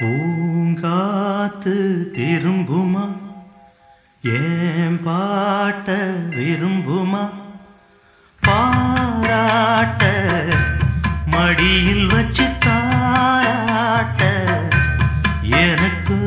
பூங்காத்து திரும்புமா? ஏன் பாட்ட விரும்புமா? பாராட்ட மடியில் வச்சு தாராட்ட எனக்கு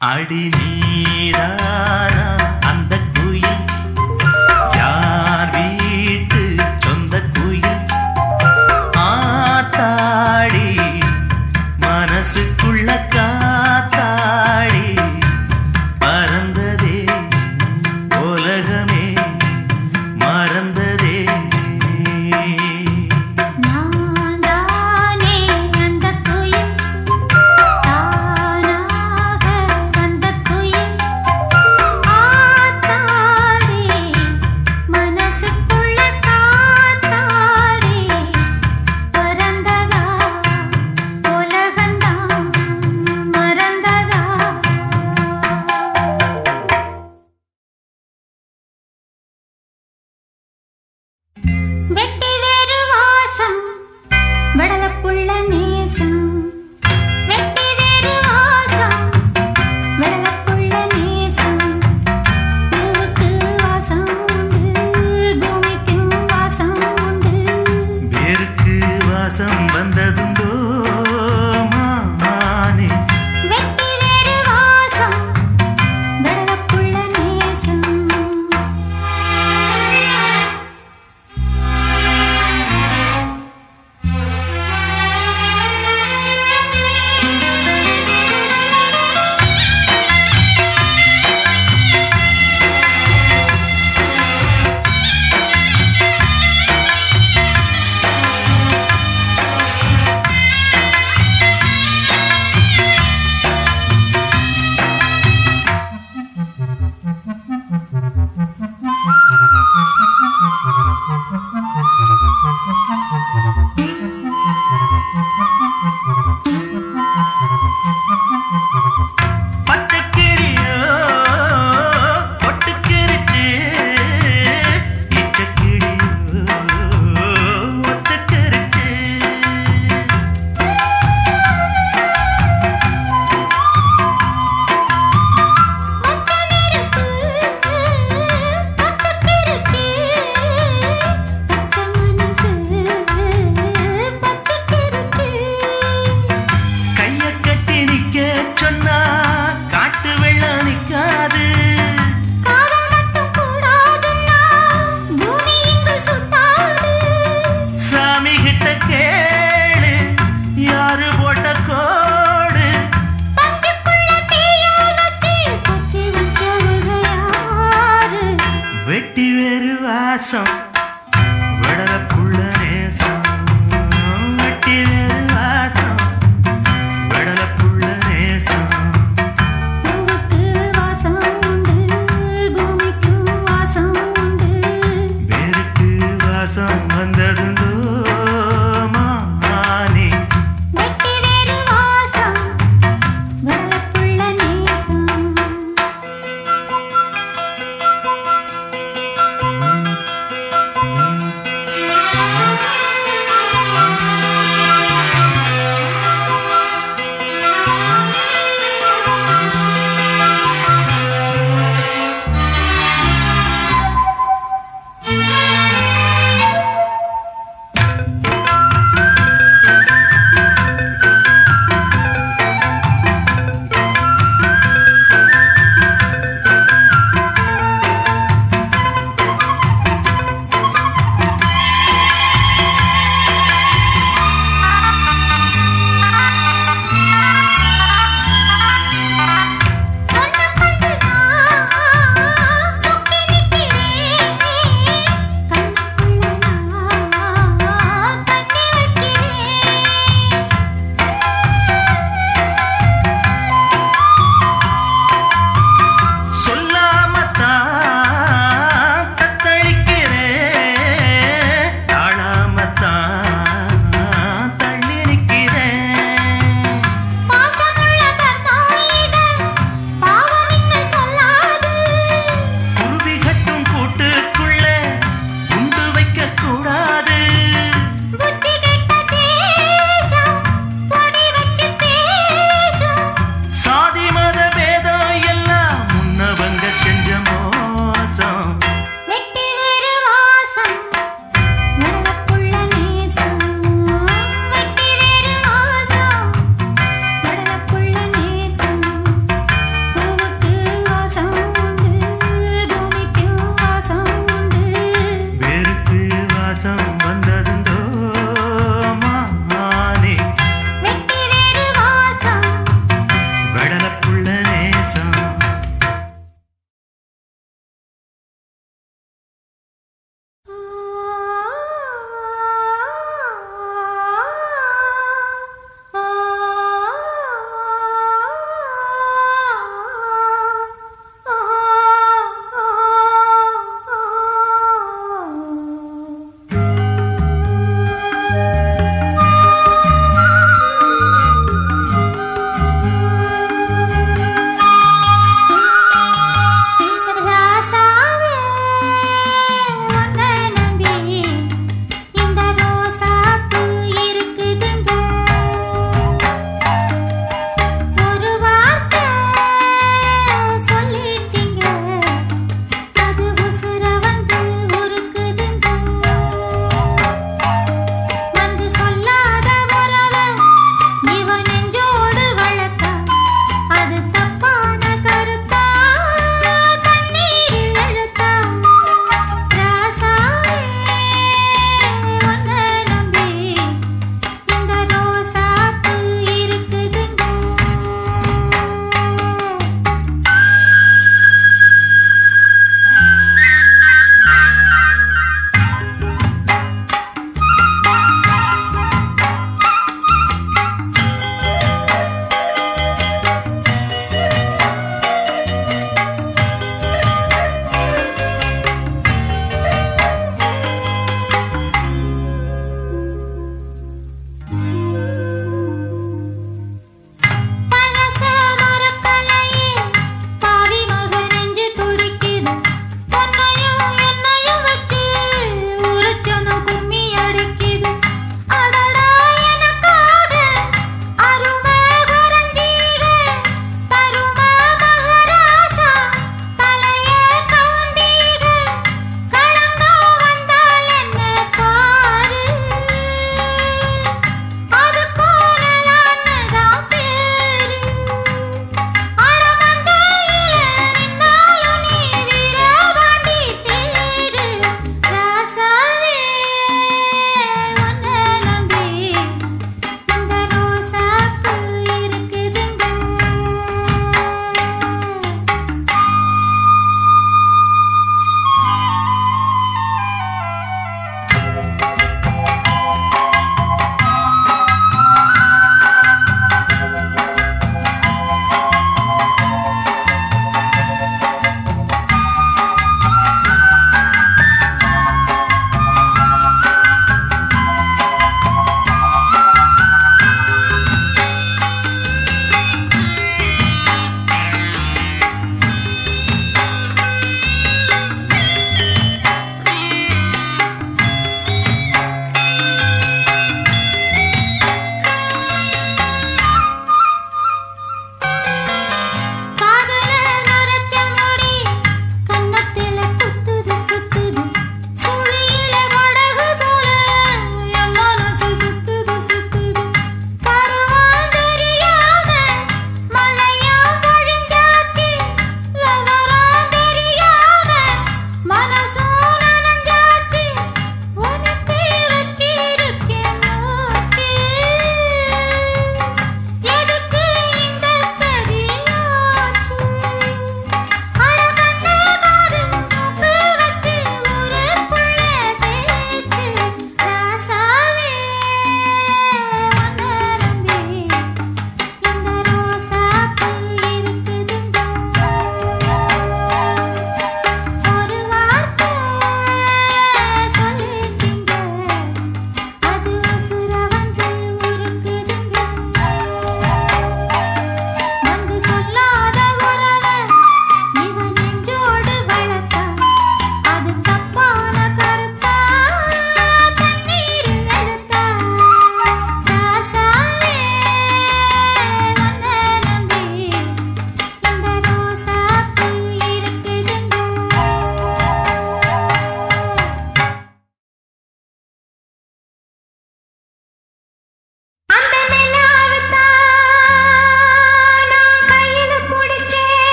அடி நீரா That's myself.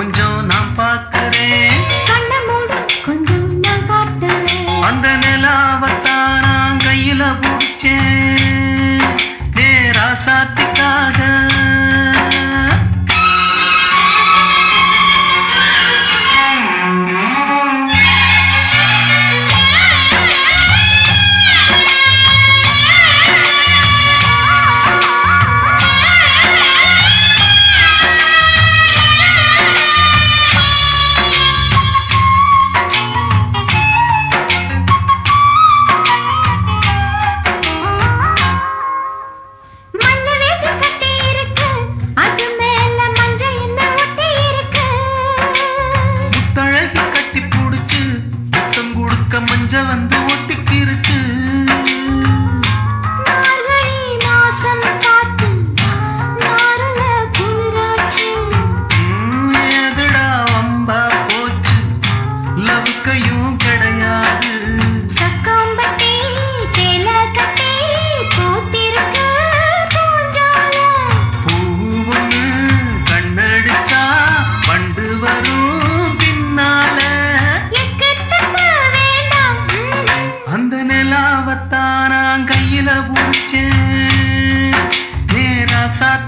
கொஞ்சம் நான் பார்க்கிறேன். கொஞ்சம் நான் காட்டுறேன். அந்த நிலாவத்தான் நான் கையில பிடிச்சேன். நேராசாத்த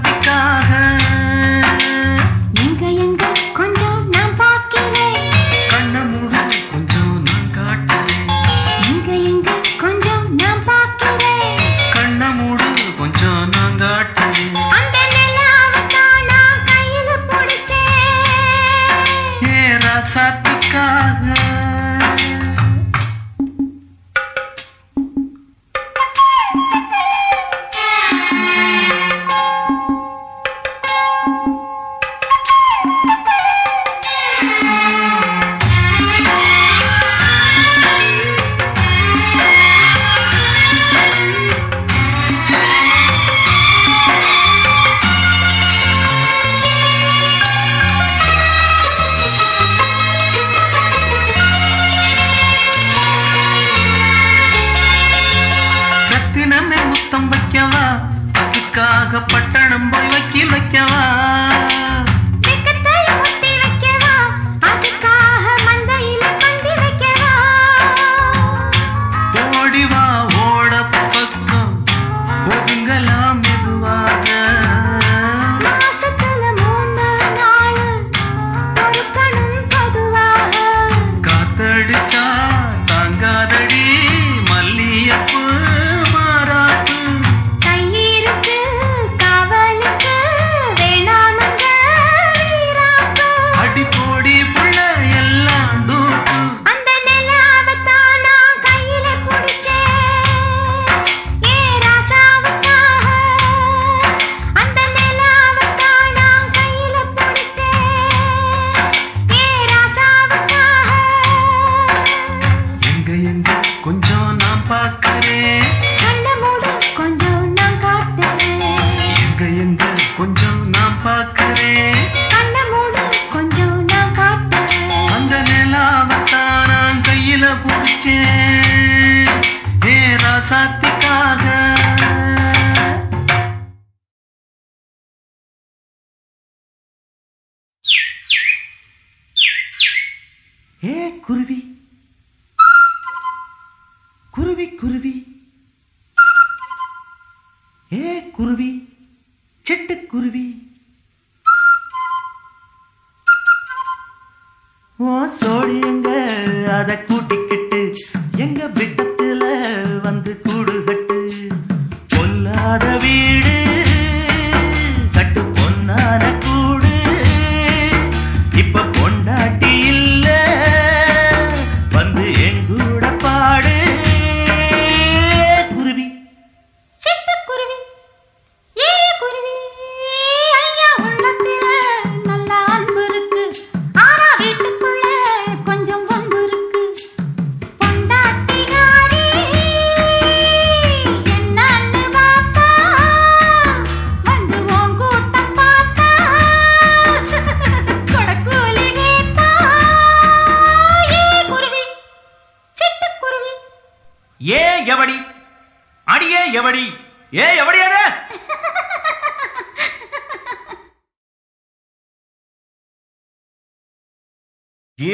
रात है।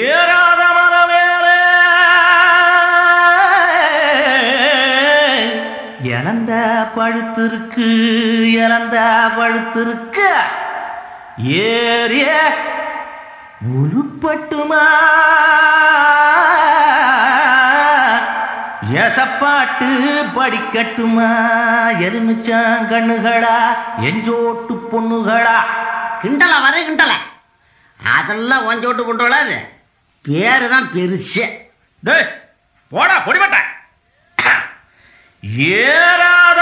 ஏறாத மரவேலே இழந்த பழுத்திருக்கு இழந்த பழுத்திருக்கு. ஏறிய உருப்பட்டுமா? எசப்பாட்டு படிக்கட்டுமா? எருமிச்சான் கண்ணுகளா? எஞ்சோட்டு பொண்ணுகளா? கிண்டல வர கிண்டல. அதெல்லாம் ஒஞ்சோட்டு கொண்டு வராது. பேரு தான் பெருசு. டேய் போடா பொடிபட்ட. ஏறாத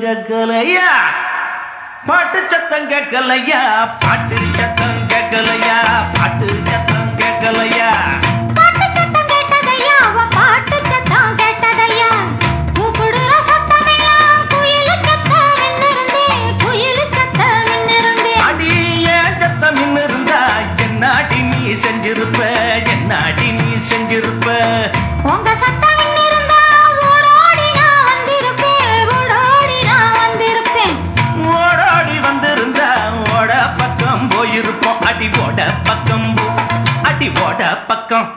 கேட்கலையா பாட்டு சத்தம் கேட்கலையா பாட்டு சத்தம் கேட்கலையா பாட்டு சத்தம் கேட்கலையா செஞ்சிருப்ப? என்னாடி நீ செஞ்சிருப்ப? உங்க சத்தம் அடி ஓட பக்கம் போ அடி ஓட பக்கம்.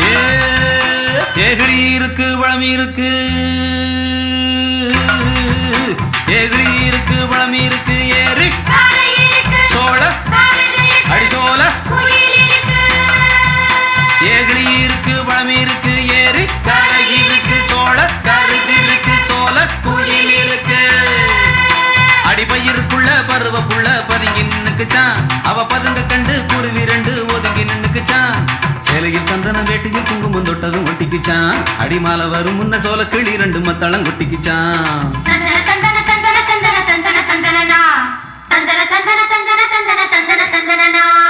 ஏ, இருக்கு வளமி இருக்கு. பருவ புள்ள பதுங்கி நின்னுக்குச்சான். அவ பதுங்க கண்டு குருவி ரெண்டு ஒதுங்கி நின்னுக்குச்சான். சேலையில் சந்தனம் வேட்டியில் குங்குமம் தொட்டதும் ஒட்டிக்குச்சான். அடிமால வரும் முன்ன சோல கிளி ரெண்டு மத்தளம் கொட்டிக்குச்சான். தந்தன தந்தன தந்தன தந்தன தந்தன தந்தன தந்தன தந்தன தந்தன தந்தன தந்தன